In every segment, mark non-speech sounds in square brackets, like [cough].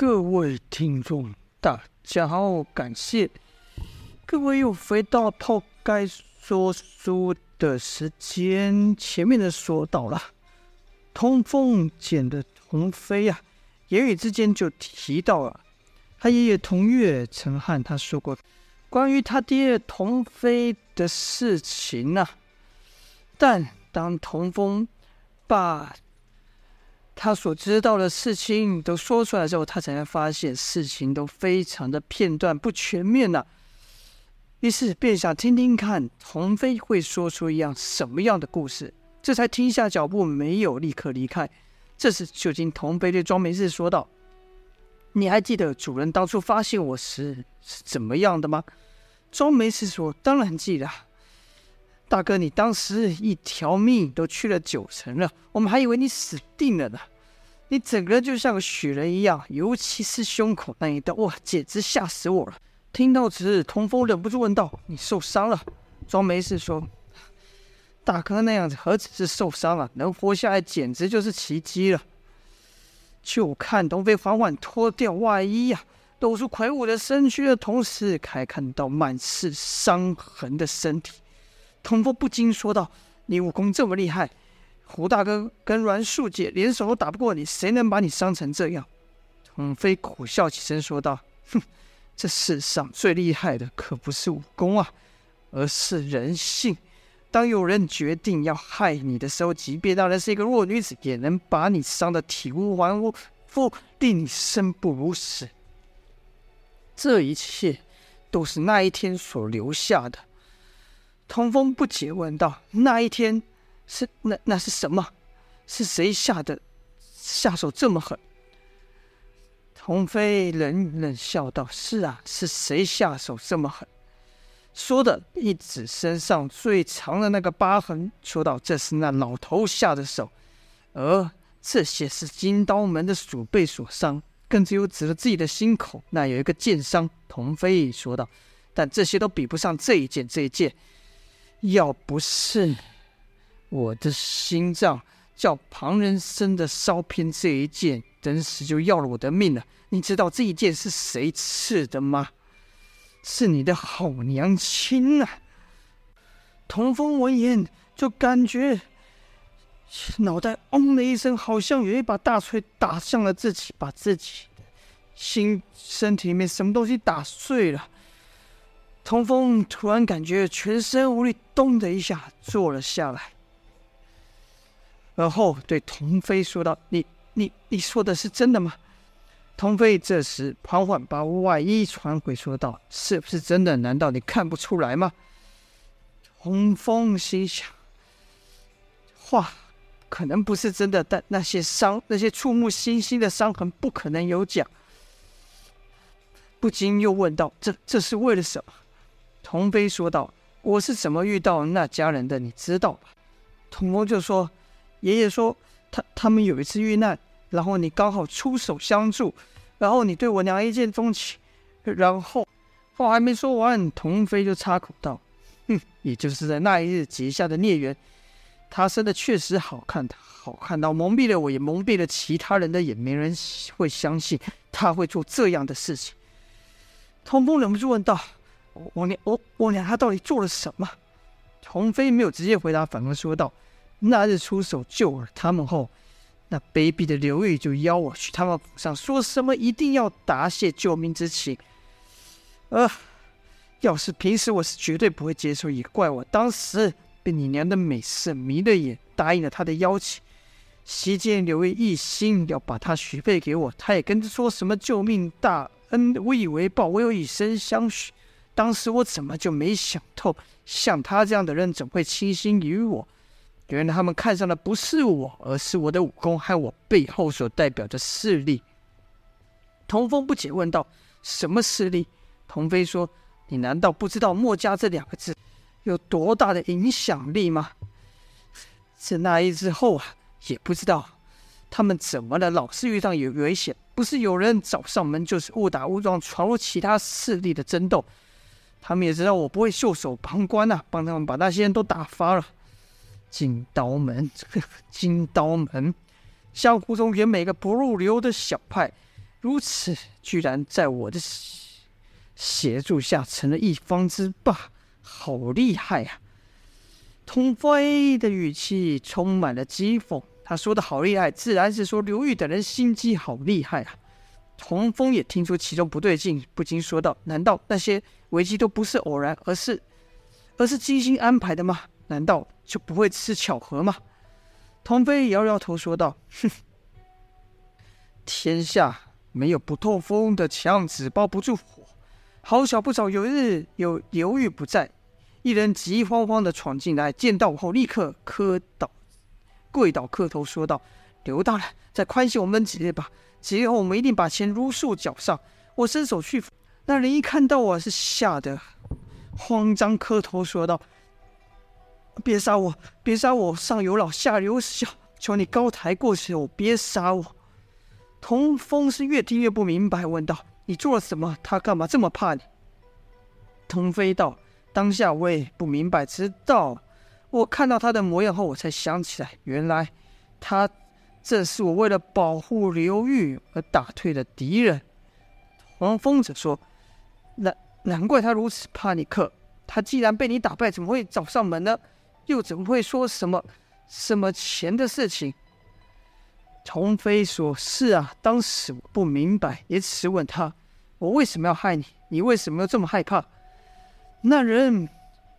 各位听众，大家好，感谢各位又回到泡盖说书的时间。前面的说到了，童风简的童飞、啊，言语之间就提到了他爷爷童月曾和他说过关于他爹童飞的事情呢、啊。但当童风把他所知道的事情都说出来之后，他才发现事情都非常的片段不全面呐、于是便想听听看童飞会说出一样什么样的故事，这才停下脚步，没有立刻离开。这时，就听童飞对庄梅氏说道：“你还记得主人当初发现我时是怎么样的吗？”庄梅氏说：“当然记得。”大哥，你当时一条命都去了九成了，我们还以为你死定了呢。你整个人就像个雪人一样，尤其是胸口那一刀，哇，简直吓死我了。听到此，童风忍不住问道：“你受伤了？”庄没事说：“ [laughs] 大哥那样子何止是受伤了，能活下来简直就是奇迹了。”就看童飞缓缓脱掉外衣呀、露出魁梧的身躯的同时，还看到满是伤痕的身体。童风不禁说道：“你武功这么厉害，胡大哥跟阮素姐联手都打不过你，谁能把你伤成这样？”童飞苦笑起身说道：“哼，这世上最厉害的可不是武功啊，而是人性。当有人决定要害你的时候，即便那人是一个弱女子，也能把你伤得体无完肤，令你生不如死。这一切都是那一天所留下的。”童风不解问道：“那一天是那那是什么？是谁下的下手这么狠？”童飞冷冷笑道：“是啊，是谁下手这么狠？”说的一指身上最长的那个疤痕，说道：“这是那老头下的手，而这些是金刀门的鼠辈所伤，更只有指了自己的心口，那有一个剑伤。”童飞说道：“但这些都比不上这一剑，这一剑。”要不是我的心脏叫旁人生的烧偏这一剑，等死就要了我的命了。你知道这一剑是谁刺的吗？是你的好娘亲啊！童风闻言就感觉脑袋嗡的一声，好像有一把大锤打向了自己，把自己的心身体里面什么东西打碎了。童风突然感觉全身无力，咚的一下坐了下来，而后对童飞说道：“你、你、你说的是真的吗？”童飞这时缓缓把外衣传回，说道：“是不是真的？难道你看不出来吗？”童风心想：话可能不是真的，但那些伤，那些触目惊心的伤痕，不可能有假。不禁又问道：“这、这是为了什么？”童飞说道：“我是怎么遇到那家人的，你知道吧？”童风就说：“爷爷说他他们有一次遇难，然后你刚好出手相助，然后你对我娘一见钟情，然后话还没说完，童飞就插口道：‘哼，也就是在那一日结下的孽缘。他生的确实好看，好看到蒙蔽了我，也蒙蔽了其他人的眼，没人会相信他会做这样的事情。’”童风忍不住问道。我娘，我我娘，她到底做了什么？童飞没有直接回答，反而说道：“那日出手救了他们后，那卑鄙的刘玉就邀我去他们府上，说什么一定要答谢救命之情。呃，要是平时我是绝对不会接受，也怪我当时被你娘的美色迷了眼，答应了他的邀请。席间刘玉一心要把他许配给我，他也跟着说什么救命大恩，无以为报，唯有以身相许。”当时我怎么就没想透，像他这样的人怎会倾心于我？原来他们看上的不是我，而是我的武功和我背后所代表的势力。童风不解问道：“什么势力？”童飞说：“你难道不知道墨家这两个字有多大的影响力吗？”自那一之后啊，也不知道他们怎么了，老是遇上有危险，不是有人找上门，就是误打误撞闯入其他势力的争斗。他们也知道我不会袖手旁观呐、帮他们把那些人都打发了。金刀门，呵 [laughs] 呵金刀门，江湖中原每个不入流的小派，如此居然在我的协助下成了一方之霸，好厉害啊！童飞的语气充满了讥讽。他说的好厉害，自然是说刘玉等人心机好厉害啊。童峰也听出其中不对劲，不禁说道：“难道那些危机都不是偶然，而是而是精心安排的吗？难道就不会是巧合吗？”童飞摇摇头说道：“哼，天下没有不透风的墙，纸包不住火。好巧不巧，有一日有刘玉不在，一人急慌慌的闯进来，见到我后立刻磕倒跪倒磕头说道：‘刘大人，再宽限我们几日吧。’”几日后我们一定把钱如数缴上。我伸手去，那人一看到我是吓得慌张，磕头说道：“别杀我，别杀我！上有老，下有小，求你高抬贵手，别杀我！”童风是越听越不明白，问道：“你做了什么？他干嘛这么怕你？”童飞道：“当下我也不明白，直到我看到他的模样后，我才想起来，原来他……”这是我为了保护刘裕而打退的敌人。黄风者说：“难难怪他如此怕你克。他既然被你打败，怎么会找上门呢？又怎么会说什么什么钱的事情？”童飞说：“是啊，当时我不明白，也只是问他：我为什么要害你？你为什么要这么害怕？那人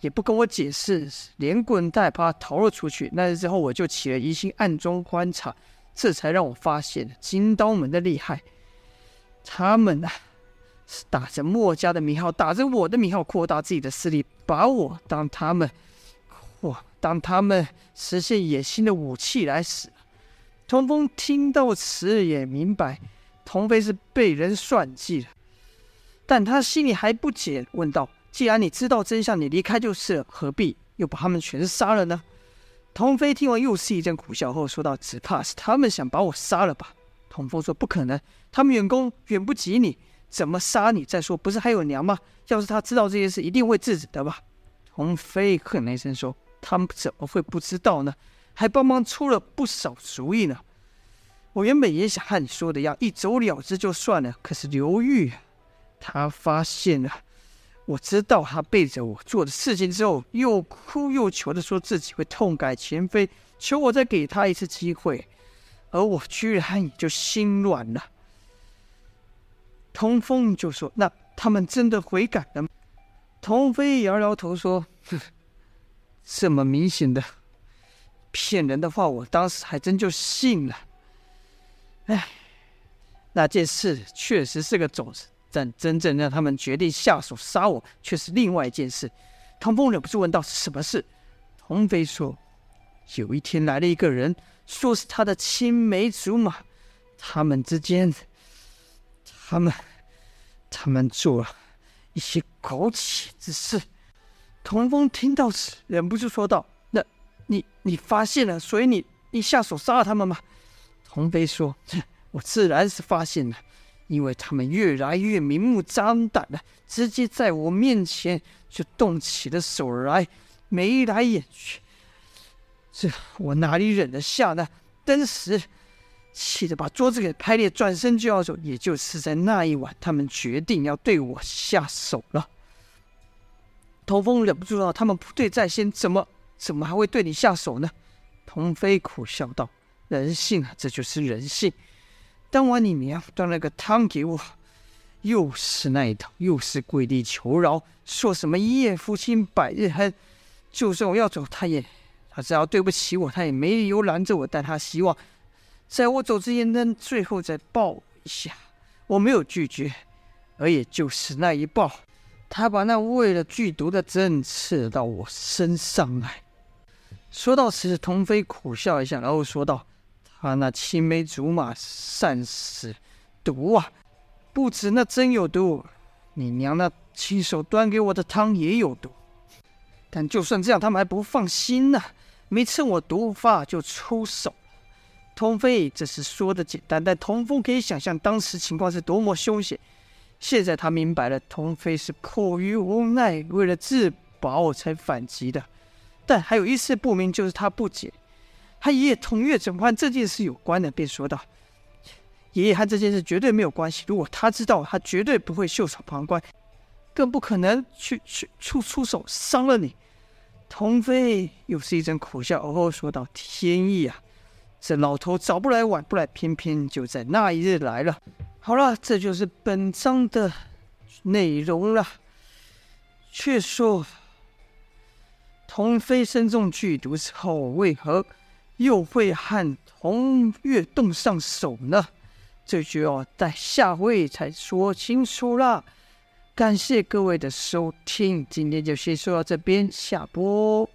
也不跟我解释，连滚带爬逃了出去。那之后，我就起了疑心，暗中观察。”这才让我发现金刀门的厉害，他们啊，是打着墨家的名号，打着我的名号扩大自己的势力，把我当他们，嚯，当他们实现野心的武器来使。童风听到此也明白，童飞是被人算计了，但他心里还不解，问道：“既然你知道真相，你离开就是了，何必又把他们全杀了呢？”童飞听完，又是一阵苦笑，后说道：“只怕是他们想把我杀了吧？”童风说：“不可能，他们远攻远不及你，怎么杀你？再说，不是还有娘吗？要是他知道这件事，一定会制止的吧？”童飞哼了一声说：“他们怎么会不知道呢？还帮忙出了不少主意呢。我原本也想和你说的一样，一走了之就算了。可是刘玉，他发现了。”我知道他背着我做的事情之后，又哭又求的说自己会痛改前非，求我再给他一次机会，而我居然也就心软了。童风就说：“那他们真的悔改了吗？”童飞摇摇头说：“哼，这么明显的骗人的话，我当时还真就信了。哎，那件事确实是个种子。”但真正让他们决定下手杀我，却是另外一件事。唐风忍不住问道：“是什么事？”童飞说：“有一天来了一个人，说是他的青梅竹马，他们之间，他们，他们做了一些苟且之事。”童风听到此，忍不住说道：“那，你，你发现了，所以你，你下手杀了他们吗？”童飞说：“我自然是发现了。”因为他们越来越明目张胆了，直接在我面前就动起了手来，眉来眼去，这我哪里忍得下呢？当时气得把桌子给拍裂，转身就要走。也就是在那一晚，他们决定要对我下手了。童风忍不住道：“他们不对在先，怎么怎么还会对你下手呢？”童飞苦笑道：“人性啊，这就是人性。”当晚你娘端了个汤给我，又是那一套，又是跪地求饶，说什么一夜夫妻百日恩，就算我要走，他也，他只要对不起我，他也没理由拦着我。但他希望在我走之前，能最后再抱一下。我没有拒绝，而也就是那一抱，他把那为了剧毒的针刺到我身上来。说到此，童飞苦笑一下，然后说道。他那青梅竹马善使毒啊，不止那针有毒，你娘那亲手端给我的汤也有毒。但就算这样，他们还不放心呢、没趁我毒发就出手。童飞这是说的简单，但童风可以想象当时情况是多么凶险。现在他明白了，童飞是迫于无奈，为了自保才反击的。但还有一丝不明，就是他不解。他爷爷同月怎么和这件事有关的，便说道：“爷爷和这件事绝对没有关系。如果他知道，他绝对不会袖手旁观，更不可能去去出出手伤了你。童飞又是一阵苦笑，而后说道：“天意啊，这老头早不来晚不来，偏偏就在那一日来了。”好了，这就是本章的内容了。却说，童飞身中剧毒之后，为何又会和红月动上手呢？这就要待下回才说清楚了。感谢各位的收听，今天就先说到这边，下播。